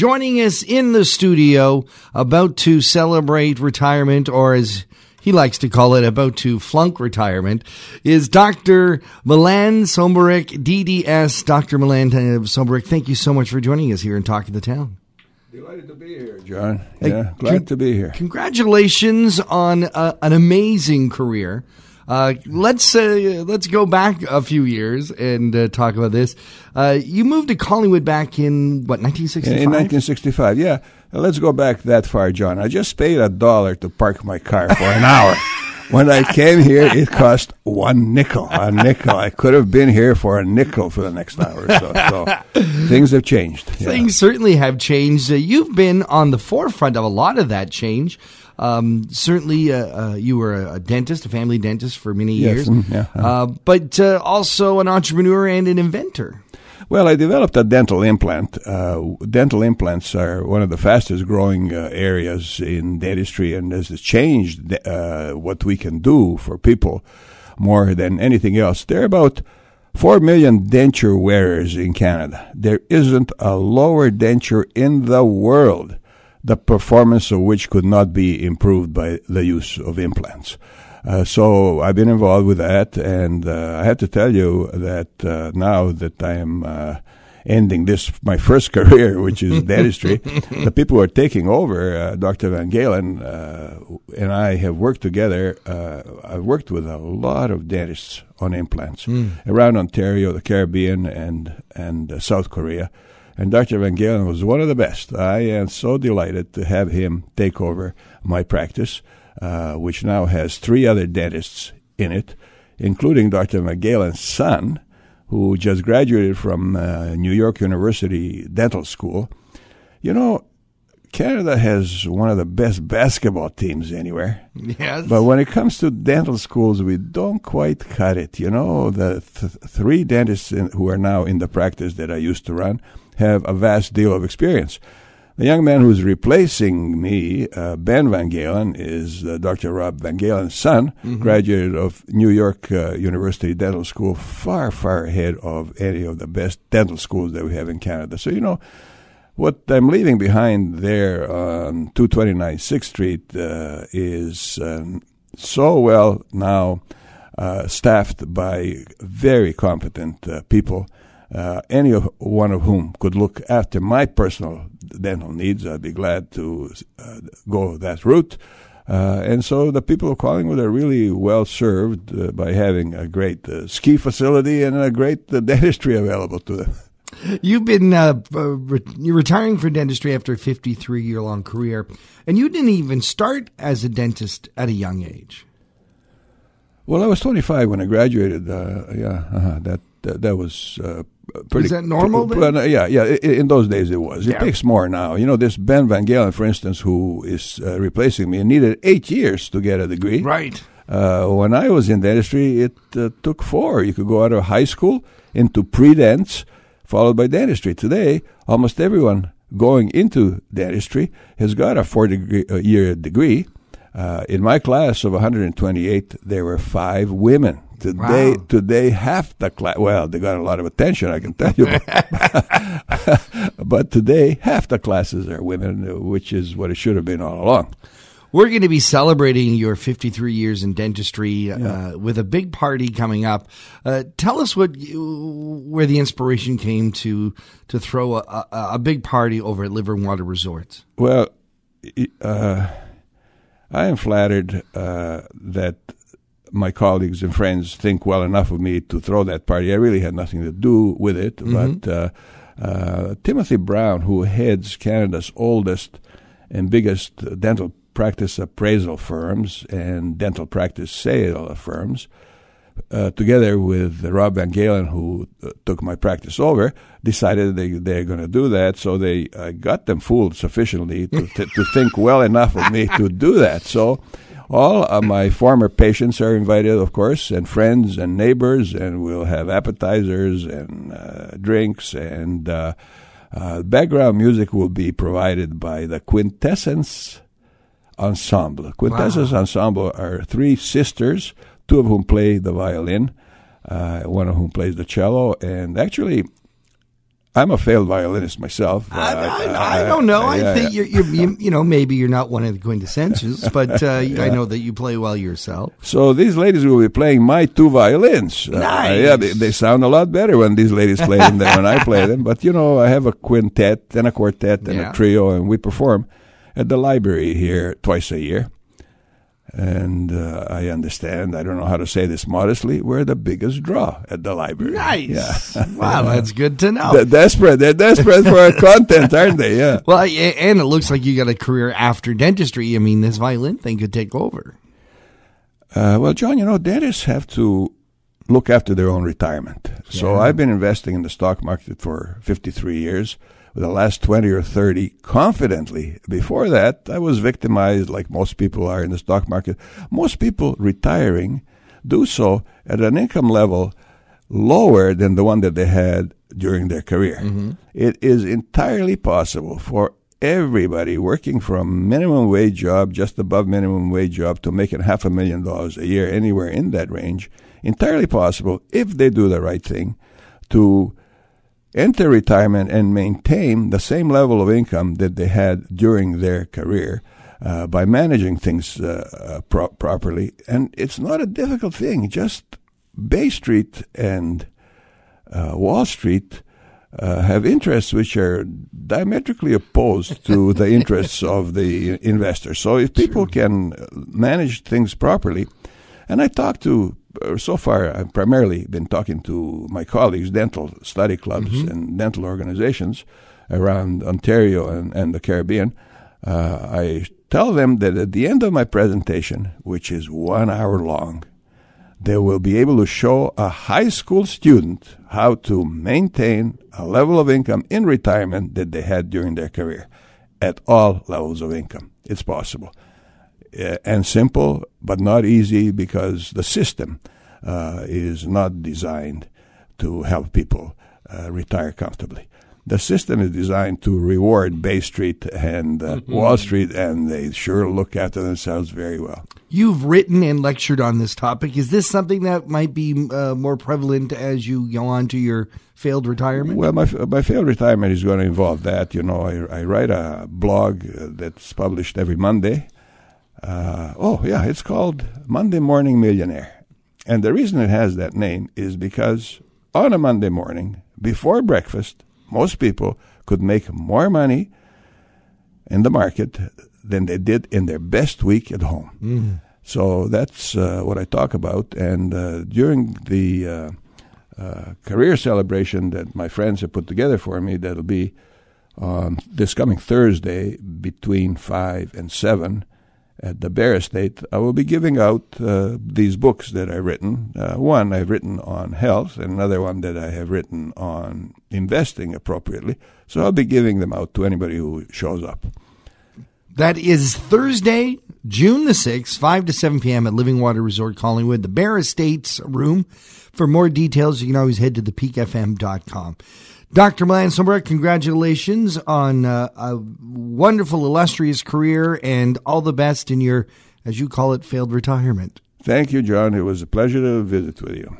Joining us in the studio, about to celebrate retirement, or as he likes to call it, about to flunk retirement, is Dr. Milan Somborac, DDS. Dr. Milan Somborac, thank you so much for joining us here and Talk of the Town. Delighted to be here, John. Yeah, glad to be here. Congratulations on uh, an amazing career. Uh, let's uh, let's go back a few years and uh, talk about this. Uh, you moved to Collingwood back in what 1965? In 1965, yeah. Let's go back that far, John. I just paid a dollar to park my car for an hour. when I came here, it cost one nickel. A nickel. I could have been here for a nickel for the next hour. So, so things have changed. Yeah. Things certainly have changed. Uh, you've been on the forefront of a lot of that change. Um, certainly, uh, uh, you were a dentist, a family dentist for many years, mm, yeah, uh-huh. uh, but uh, also an entrepreneur and an inventor. Well, I developed a dental implant. Uh, dental implants are one of the fastest growing uh, areas in dentistry, and has changed uh, what we can do for people more than anything else. There are about 4 million denture wearers in Canada. There isn't a lower denture in the world, the performance of which could not be improved by the use of implants. Uh, so I've been involved with that, and uh, I have to tell you that uh, now that I am uh, ending this my first career, which is dentistry, the people who are taking over, uh, Dr. Van Galen uh, and I have worked together. I've worked with a lot of dentists on implants mm. around Ontario, the Caribbean, and and South Korea. And Dr. Van Galen was one of the best. I am so delighted to have him take over my practice. Uh, which now has three other dentists in it, including Dr. McGalen's son, who just graduated from uh, New York University Dental School. You know, Canada has one of the best basketball teams anywhere. Yes. But when it comes to dental schools, we don't quite cut it. You know, the th- three dentists in, who are now in the practice that I used to run have a vast deal of experience. The young man who's replacing me, uh, Ben Van Galen, is uh, Dr. Rob Van Galen's son, mm-hmm. graduated of New York uh, University Dental School, far, far ahead of any of the best dental schools that we have in Canada. So, you know, what I'm leaving behind there on 229 6th Street uh, is um, so well now uh, staffed by very competent uh, people uh, any of, one of whom could look after my personal dental needs, I'd be glad to uh, go that route. Uh, and so the people of Collingwood are really well served uh, by having a great uh, ski facility and a great uh, dentistry available to them. You've been re- you're retiring from dentistry after a 53 year long career, and you didn't even start as a dentist at a young age. Well, I was 25 when I graduated. yeah, uh-huh, that, that, that was pretty. Is that normal? yeah, yeah. In those days, it was. It takes more now. You know, this Ben Van Galen, for instance, who is uh, replacing me, needed eight years to get a degree. Right. Uh, when I was in dentistry, it uh, took four. You could go out of high school into pre-dents, followed by dentistry. Today, almost everyone going into dentistry has got a four-year degree. Uh, in my class of 128, there were five women Today, wow. today, half the class. Well, they got a lot of attention, I can tell you. but today, half the classes are women, which is what it should have been all along. We're going to be celebrating your 53 years in dentistry uh, with a big party coming up. Uh, tell us what you, where the inspiration came to to throw a, a, a big party over at Living Water Resorts. Well, uh, I am flattered uh, that my colleagues and friends think well enough of me to throw that party. I really had nothing to do with it. Mm-hmm. But uh, uh, Timothy Brown, who heads Canada's oldest and biggest dental practice appraisal firms and dental practice sale firms, uh, together with Rob Van Galen, who uh, took my practice over, decided they, they're going to do that. So they uh, got them fooled sufficiently to, to think well enough of me to do that. So all of my former patients are invited, of course, and friends and neighbors, and we'll have appetizers and uh, drinks. And uh, uh, background music will be provided by the Quintessence Ensemble. Quintessence wow. Ensemble are three sisters, two of whom play the violin, uh, one of whom plays the cello, and actually I'm a failed violinist myself. I, I, I don't know. I yeah, think yeah. You're, you're, you, you know, maybe you're not one of the quintessentials, but uh, yeah. I know that you play well yourself. So these ladies will be playing my two violins. Nice. Uh, yeah, they, they, sound a lot better when these ladies play them than when I play them. But you know, I have a quintet and a quartet and a trio, and we perform at the library here twice a year. And uh, I understand, I don't know how to say this modestly, we're the biggest draw at the library. Nice. Yeah. wow, that's good to know. They're desperate. They're desperate for our content, aren't they? Yeah. Well, and it looks like you got a career after dentistry. I mean, this violin thing could take over. Uh, well, John, you know, dentists have to look after their own retirement. Yeah. So I've been investing in the stock market for 53 years the last 20 or 30 confidently. Before that, I was victimized like most people are in the stock market. Most people retiring do so at an income level lower than the one that they had during their career. Mm-hmm. It is entirely possible for everybody working from minimum wage job, just above minimum wage job, to making half a million dollars a year, anywhere in that range. Entirely possible if they do the right thing to enter retirement and maintain the same level of income that they had during their career uh, by managing things uh, uh, pro- properly. And it's not a difficult thing. Just Bay Street and uh, Wall Street uh, have interests which are diametrically opposed to the interests of the investors. So if people can manage things properly, and I talk to so far, I've primarily been talking to my colleagues, dental study clubs mm-hmm. and dental organizations around Ontario and, and the Caribbean. Uh, I tell them that at the end of my presentation, which is one hour long, they will be able to show a high school student how to maintain a level of income in retirement that they had during their career at all levels of income. It's possible. Uh, and simple, but not easy because the system uh, is not designed to help people uh, retire comfortably. The system is designed to reward Bay Street and uh, mm-hmm. Wall Street, and they sure look after themselves very well. You've written and lectured on this topic. Is this something that might be uh, more prevalent as you go on to your failed retirement? Well, my, my failed retirement is going to involve that. You know, I, I write a blog uh, that's published every Monday uh, oh, yeah, it's called Monday Morning Millionaire. And the reason it has that name is because on a Monday morning, before breakfast, most people could make more money in the market than they did in their best week at home. Mm. So that's uh, what I talk about. And uh, during the uh, uh career celebration that my friends have put together for me, that'll be on this coming Thursday between 5 and 7 at the Bear Estate, I will be giving out uh, these books that I've written. Uh, one I've written on health, and another one that I have written on investing appropriately. So I'll be giving them out to anybody who shows up. That is Thursday, June the 6th, 5 to 7 p.m. at Living Water Resort Collingwood, the Bear Estates room. For more details, you can always head to thepeakfm.com. Dr. Milan Somborac, congratulations on uh, a wonderful, illustrious career and all the best in your, as you call it, failed retirement. Thank you, John. It was a pleasure to visit with you.